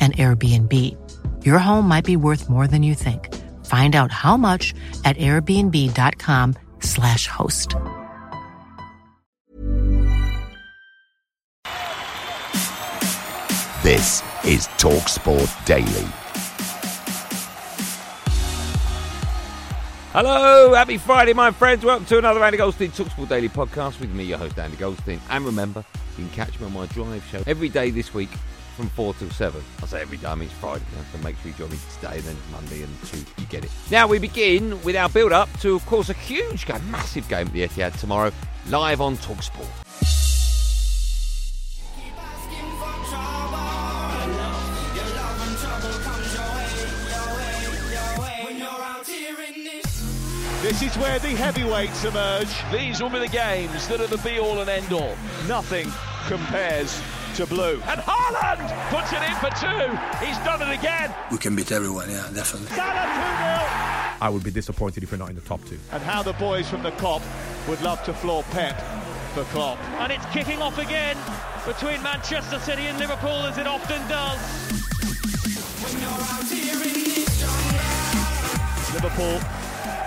an Airbnb. Your home might be worth more than you think. Find out how much at airbnb.com/slash host. This is TalkSport Daily. Hello, happy Friday, my friends. Welcome to another Andy Goldstein Talksport Daily podcast with me, your host, Andy Goldstein. And remember, you can catch me on my drive show every day this week from 4 till 7. I say every day, I mean it's Friday, so make sure you join me today, then Monday and Tuesday, you get it. Now we begin with our build up to, of course, a huge game, massive game at the Etihad tomorrow, live on Talksport. This is where the heavyweights emerge. These will be the games that are the be all and end all. Nothing compares to blue. And Haaland puts it in for two. He's done it again. We can beat everyone, yeah, definitely. Salah 2 I would be disappointed if we're not in the top two. And how the boys from the Kop would love to floor Pep for Klopp. And it's kicking off again between Manchester City and Liverpool as it often does. Liverpool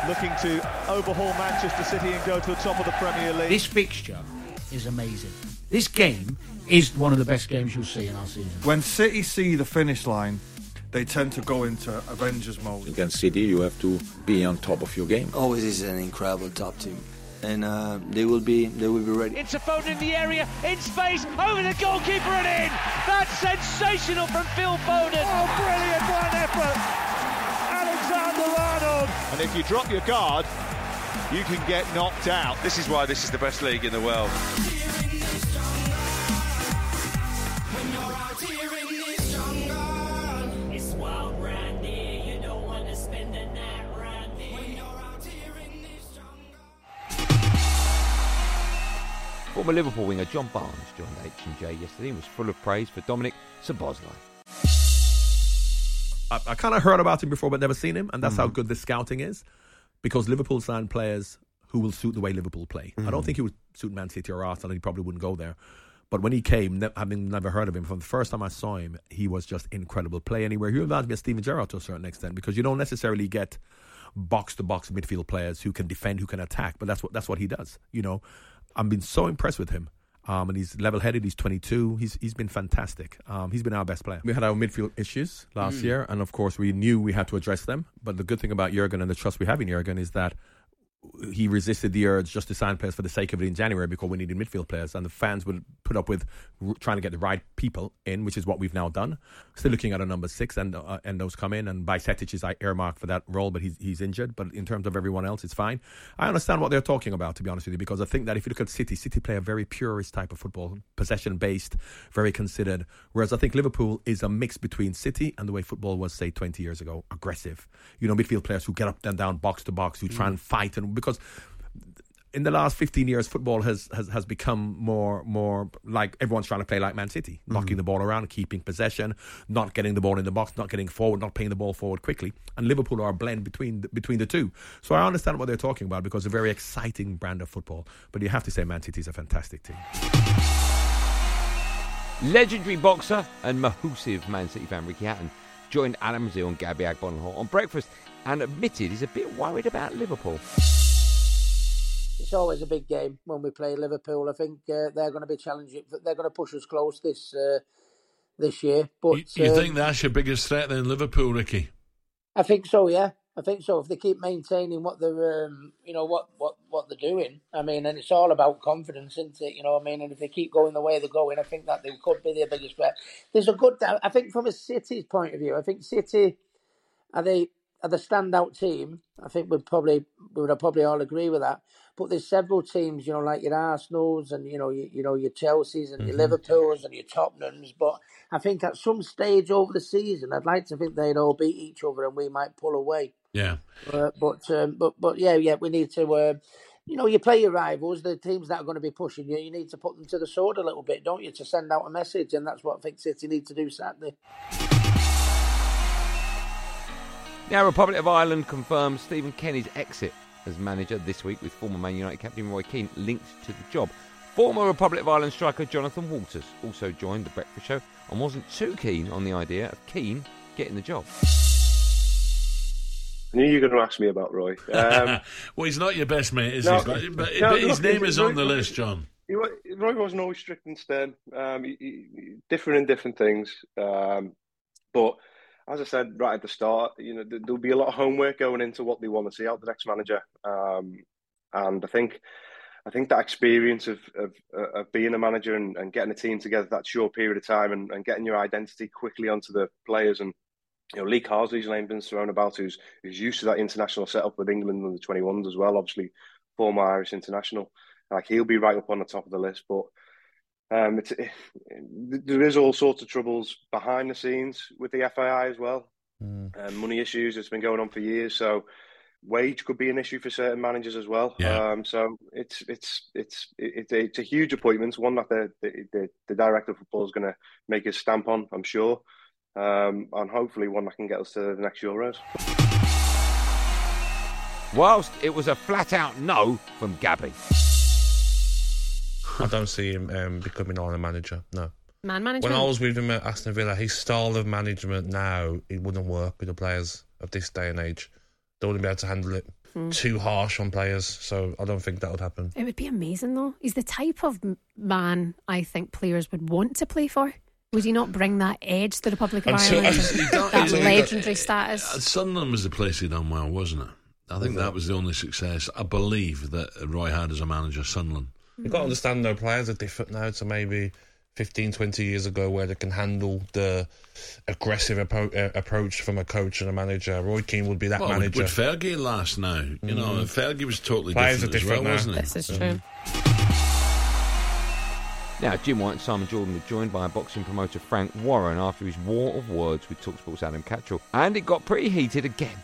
looking to overhaul Manchester City and go to the top of the Premier League. This fixture is amazing. This game is one of the best games you'll see in our season. When City see the finish line, they tend to go into Avengers mode. Against City, you have to be on top of your game. Always is an incredible top team. And uh, they will be they will be ready. It's a phone in the area, in space, over the goalkeeper and in. That's sensational from Phil Foden. Oh, brilliant! What effort! Alexander Arnold. And if you drop your guard, you can get knocked out. This is why this is the best league in the world. Former Liverpool winger John Barnes joined H&J yesterday and was full of praise for Dominik Szoboszlai. I, I kind of heard about him before, but never seen him, and that's how Mm. good this scouting is. Because Liverpool sign players who will suit the way Liverpool play. I don't Mhm. think he would suit Man City or Arsenal. He probably wouldn't go there. But when he came, ne- having never heard of him, from the first time I saw him, he was just incredible. Play anywhere. He reminds me of Steven Gerrard to a certain extent because you don't necessarily get box to box midfield players who can defend, who can attack. But that's what that's what he does. You know, I've been so impressed with him. Um, and he's level headed. He's 22. He's he's been fantastic. Um, he's been our best player. We had our midfield issues last Mm. year, and of course we knew we had to address them. But the good thing about Jurgen and the trust we have in Jurgen is that he resisted the urge just to sign players for the sake of it in January because we needed midfield players, and the fans would put up with r- trying to get the right people in, which is what we've now done. Still looking at a number six, and uh, and those come in, and Bajcetic is earmarked for that role, but he's he's injured. But in terms of everyone else, it's fine. I understand what they're talking about, to be honest with you, because I think that if you look at City, City play a very purist type of football, possession based, very considered. Whereas I think Liverpool is a mix between City and the way football was, say, 20 years ago, aggressive. You know, midfield players who get up and down, box to box, who try and fight, and because in the last 15 years, football has, has, has become more more like everyone's trying to play like Man City, mm-hmm. knocking the ball around, keeping possession, not getting the ball in the box, not getting forward, not playing the ball forward quickly. And Liverpool are a blend between the, between the two. So I understand what they're talking about because it's a very exciting brand of football. But you have to say Man City is a fantastic team. Legendary boxer and mahoosive Man City fan Ricky Hatton joined Alan Brazil and Gabby Agbonlahor on breakfast and admitted he's a bit worried about Liverpool. It's always a big game when we play Liverpool. I think uh, they're going to be challenging. They're going to push us close this uh, this year. But You, you um, think that's your biggest threat then, Liverpool, Ricky? I think so. Yeah, I think so. If they keep maintaining what they're, um, you know, what, what, what they're doing, I mean, and it's all about confidence, isn't it? You know, I mean, and if they keep going the way they're going, I think that they could be their biggest threat. There's a good. I think from a City's point of view, I think City are they are the standout team. I think we'd probably we would probably all agree with that. But there's several teams, you know, like your Arsenal's and you know, you, you know your Chelsea's and your Mhm. Liverpool's and your Tottenham's. But I think at some stage over the season, I'd like to think they'd all beat each other and we might pull away. Yeah. Uh, but um, but but yeah, yeah, we need to. Uh, you know, you play your rivals, the teams that are going to be pushing you. You need to put them to the sword a little bit, don't you, to send out a message, and that's what I think City need to do Saturday. Now, Republic of Ireland confirms Stephen Kenny's exit as manager this week with former Man United captain Roy Keane linked to the job. Former Republic of Ireland striker Jonathan Walters also joined the breakfast show and wasn't too keen on the idea of Keane getting the job. I knew you were going to ask me about Roy. Um, well, he's not your best mate, is no, he? But, but, no, but his look, name is Roy- on the list, John. He, wa- Roy wasn't always strict and stern. Um, he, he, he- different in different things. Um, but as I said right at the start, you know, there, there'll be a lot of homework going into what they want to see out the next manager. Um, and I think, I think that experience of of, uh, of being a manager and, and getting a team together that short period of time and, and getting your identity quickly onto the players and you know, Lee Carsley's name been thrown about, who's who's used to that international setup with England and the twenty ones as well. Obviously, former Irish international, like he'll be right up on the top of the list. But um, it's, it, there is all sorts of troubles behind the scenes with the FAI as well. Um, money issues. It's been going on for years. So wage could be an issue for certain managers as well. Yeah. Um, so it's it's it's it's a, it's a huge appointment. One that the the, the, the director of football is going to make his stamp on. I'm sure. Um, and hopefully one that can get us to the next Euros. Whilst it was a flat out no from Gabby. I don't see him um, becoming Ireland manager. No. Man management. When I was with him at Aston Villa, his style of management now it wouldn't work with the players of this day and age. They wouldn't be able to handle it. Hmm. Too harsh on players, so I don't think that would happen. It would be amazing, though. He's the type of man I think players would want to play for. Would he not bring that edge to the Republic of Until- Ireland? he and don't- that he's- legendary status. Uh, Sunderland was the place he done well, wasn't it? I think that was the only success I believe that Roy had as a manager. Sunderland. You've got to understand, though, players are different now to maybe 15, 20 years ago, where they can handle the aggressive appro- uh, approach from a coach and a manager. Roy Keane would be that well, manager. with Fergie last now, you know, Mhm. Fergie was totally Players different, are different as now. well, wasn't he? This is true. Now, Jim White and Simon Jordan were joined by boxing promoter Frank Warren after his war of words with Talksport's Adam Catterall. And it got pretty heated again.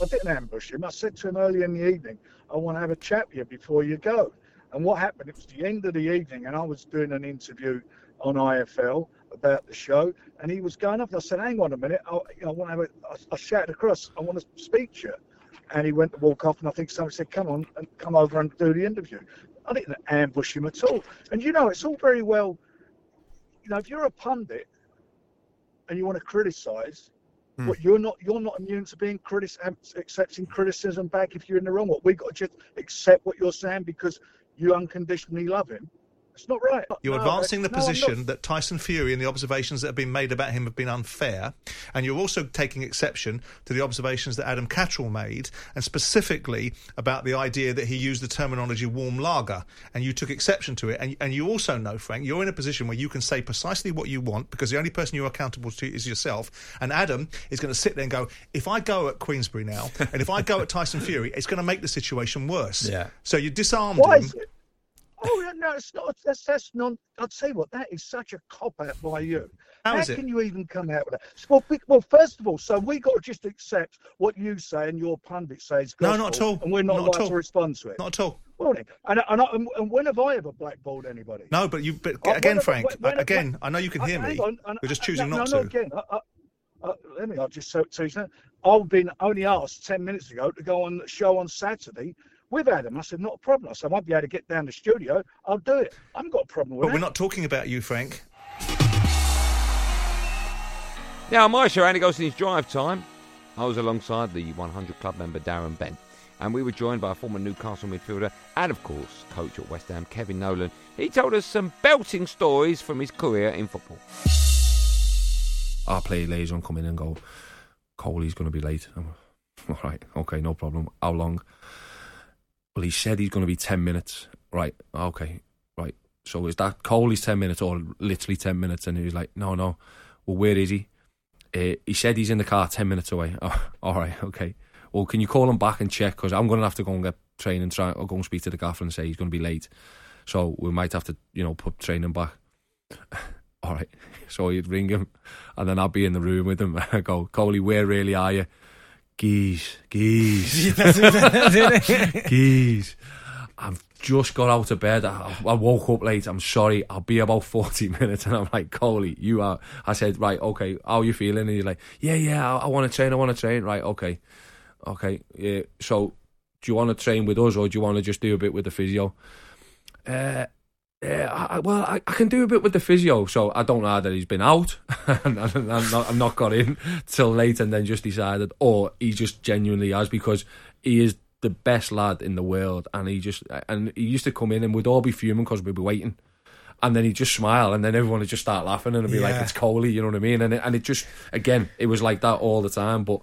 I didn't ambush him. I said to him early in the evening, I want to have a chat with you before you go. And what happened, it was the end of the evening, and I was doing an interview on IFL about the show, and he was going up. And I said, hang on a minute, I, you know, I want to have a, shouted across, I want to speak to you. And he went to walk off, and I think someone said, come on, and come over and do the interview. I didn't ambush him at all. And you know, it's all very well, you know, if you're a pundit and you want to criticise, Hmm. What you're not you're not immune to being critic accepting criticism back if you're in the wrong. What we've got to just accept what you're saying because you unconditionally love him. It's not right. You're No, advancing the no, position that Tyson Fury and the observations that have been made about him have been unfair, and you're also taking exception to the observations that Adam Catterall made, and specifically about the idea that he used the terminology warm lager, and you took exception to it. And, and you also know, Frank, you're in a position where you can say precisely what you want because the only person you're accountable to is yourself. And Adam is going to sit there and go, if I go at Queensberry now, and if I go at Tyson Fury, it's going to make the situation worse. Yeah. So you disarmed Why him. Oh no, it's not. That's that's non. I'd say what that is such a cop out by you. How is it? How can you even come out with that? Well, be- well, first of all, so we got to just accept what you say and your pundit says. No, not at all. and we're not, Not allowed all. to respond to it. Not at all. Well, and, and, I- and, when have I ever blackballed anybody? No, but you. But Oh, again, Frank. when- when- again, when- I know you can Uh, hear me. on, and- You're just uh, choosing no, not no, to. No, again, I, I, uh, let me. I'll just so, so you know, I've been only asked ten minutes ago to go on the show on Saturday with Adam. I said not a problem. I said I won't be able to get down the studio. I'll do it. I haven't got a problem with But that. we're not talking about you, Frank. Now, on my show, Andy Goldstein's Drive Time, I was alongside the 100 Club member Darren Bent. and we were joined by a former Newcastle midfielder and, of course, coach at West Ham, Kevin Nolan. He told us some belting stories from his career in football. Our play liaison come in and go, Coley's going to be late. I'm, all right, okay, no problem. How long? Well, he said he's going to be 10 minutes. Right, okay, right. So is that Coley's 10 minutes or literally 10 minutes? And he was like, no, no. Well, where is he? Uh, he said he's in the car 10 minutes away. Oh, all right, okay. Well, can you call him back and check? Because I'm going to have to go and get training, try, or go and speak to the gaffer and say he's going to be late. So we might have to, you know, put training back. all right. So he'd ring him, and then I'd be in the room with him. And I go, Coley, where really are you? Geese, geese, geese. I've just got out of bed. I, I, woke up late. I'm sorry. I'll be about 40 minutes. And I'm like, Coley, you are. I said, right, okay, how are you feeling? And you're like, yeah, yeah, I, I want to train. I want to train. Right, okay. Okay. Yeah. So, do you want to train with us or do you want to just do a bit with the physio? Uh, yeah, I, well, I, I, can do a bit with the physio, so I don't know that he's been out and, and I'm, not, I'm not got in till late and then just decided, or he just genuinely has because he is the best lad in the world, and he just and he used to come in and we'd all be fuming because we'd be waiting, and then he'd just smile, and then everyone would just start laughing, and it'd be yeah. like it's Coley, you know what I mean? And it, and it just again, it was like that all the time, but.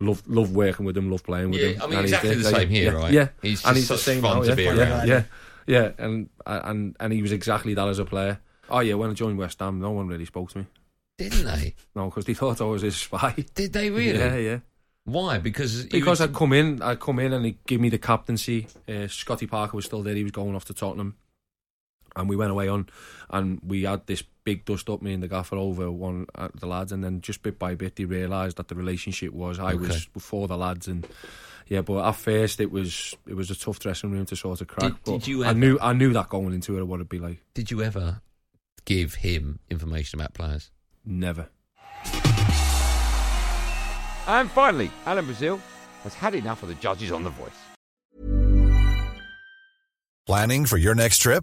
Love, love working with him, love playing with yeah, him. I mean, and exactly the same here, yeah, right? Yeah, he's and he's the same fun now, to yeah, be yeah, around. Yeah, yeah, and and and he was exactly that as a player. Oh yeah, when I joined West Ham, no one really spoke to me. Didn't they? No, because they thought I was his spy. Did they really? Yeah, yeah. Why? Because because I'd come in, I'd come in and he'd give me the captaincy. Uh, Scotty Parker was still there; he was going off to Tottenham, and we went away on, and we had this big dust up me and the gaffer over one at the lads, and then just bit by bit they realised that the relationship was I Okay. was for the lads, and yeah, but at first it was it was a tough dressing room to sort of crack. Did- but did you I knew I knew that going into it, what it'd be like. Did you ever give him information about players? Never. And finally, Alan Brazil has had enough of the judges on The Voice. Planning for your next trip?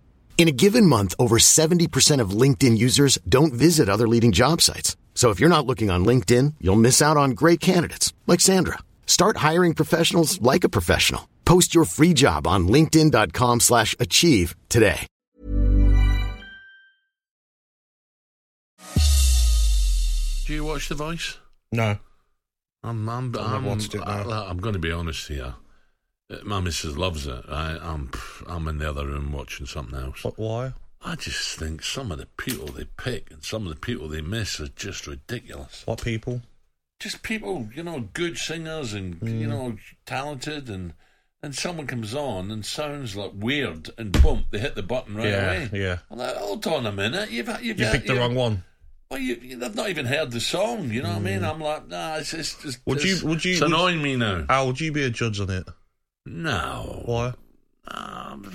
In a given month, over 70% of LinkedIn users don't visit other leading job sites. So if you're not looking on LinkedIn, you'll miss out on great candidates like Sandra. Start hiring professionals like a professional. Post your free job on linkedin.com slash achieve today. Do you watch The Voice? No. I'm, I'm, I've I'm, not watched it, no. I, am going to be honest here. Uh, My missus loves it. I, I'm, I'm in the other room watching something else. But why? I just think some of the people they pick and some of the people they miss are just ridiculous. What people? Just people, you know, good singers and you Mm. know, talented, and and someone comes on and sounds like weird, and boom, they hit the button right Yeah, away. yeah. I'm like, hold on a minute, you've you've You picked the wrong one. Well, you, you, they've not even heard the song. You know what I mean? I'm like, nah, it's just, it's, Would you? Would you? It's would- annoying me now. Al, would you be a judge on it? No. Why? Um,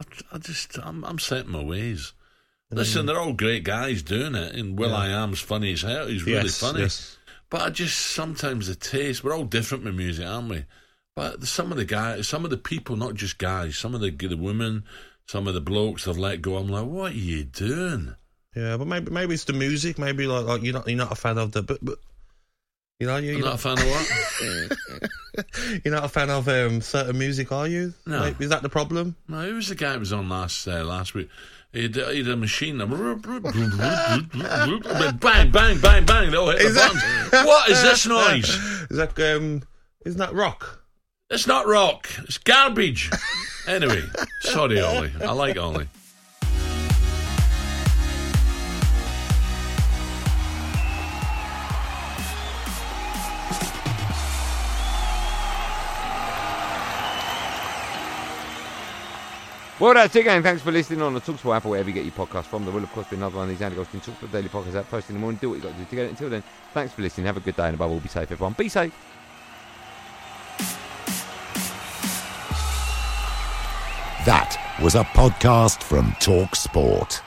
I, I just, I'm, I'm set in my ways. Listen, they're all great guys doing it, and Will Yeah. I Am's funny as hell. He's really Yes, funny. yes. But I just sometimes the taste. We're all different with music, aren't we? But some of the guys, some of the people, not just guys, some of the the women, some of the blokes have let go. I'm like, what are you doing? Yeah, but maybe maybe it's the music. Maybe like, like you're not you're not a fan of the but, but you know you, You're you're not a fan of what? you're not a fan of um, certain music, are you? No. Like, is that the problem? No, who was the guy who was on last uh, last week? He had, he had a machine. that- bang, bang, bang, bang. They all hit the that- buttons. What is this noise? Is that um? Isn't that rock? It's not rock. It's garbage. anyway, sorry, Ollie. I like Ollie. Well, that's it, gang. Thanks for listening on the Talksport app or wherever you get your podcast from. There will, of course, be another one of these Andy Goldstein Talksport Daily Podcasts out first in the morning. Do what you got to do to get it. Until then, thanks for listening. Have a good day, and above all, be safe, everyone. Be safe. That was a podcast from Talk Sport.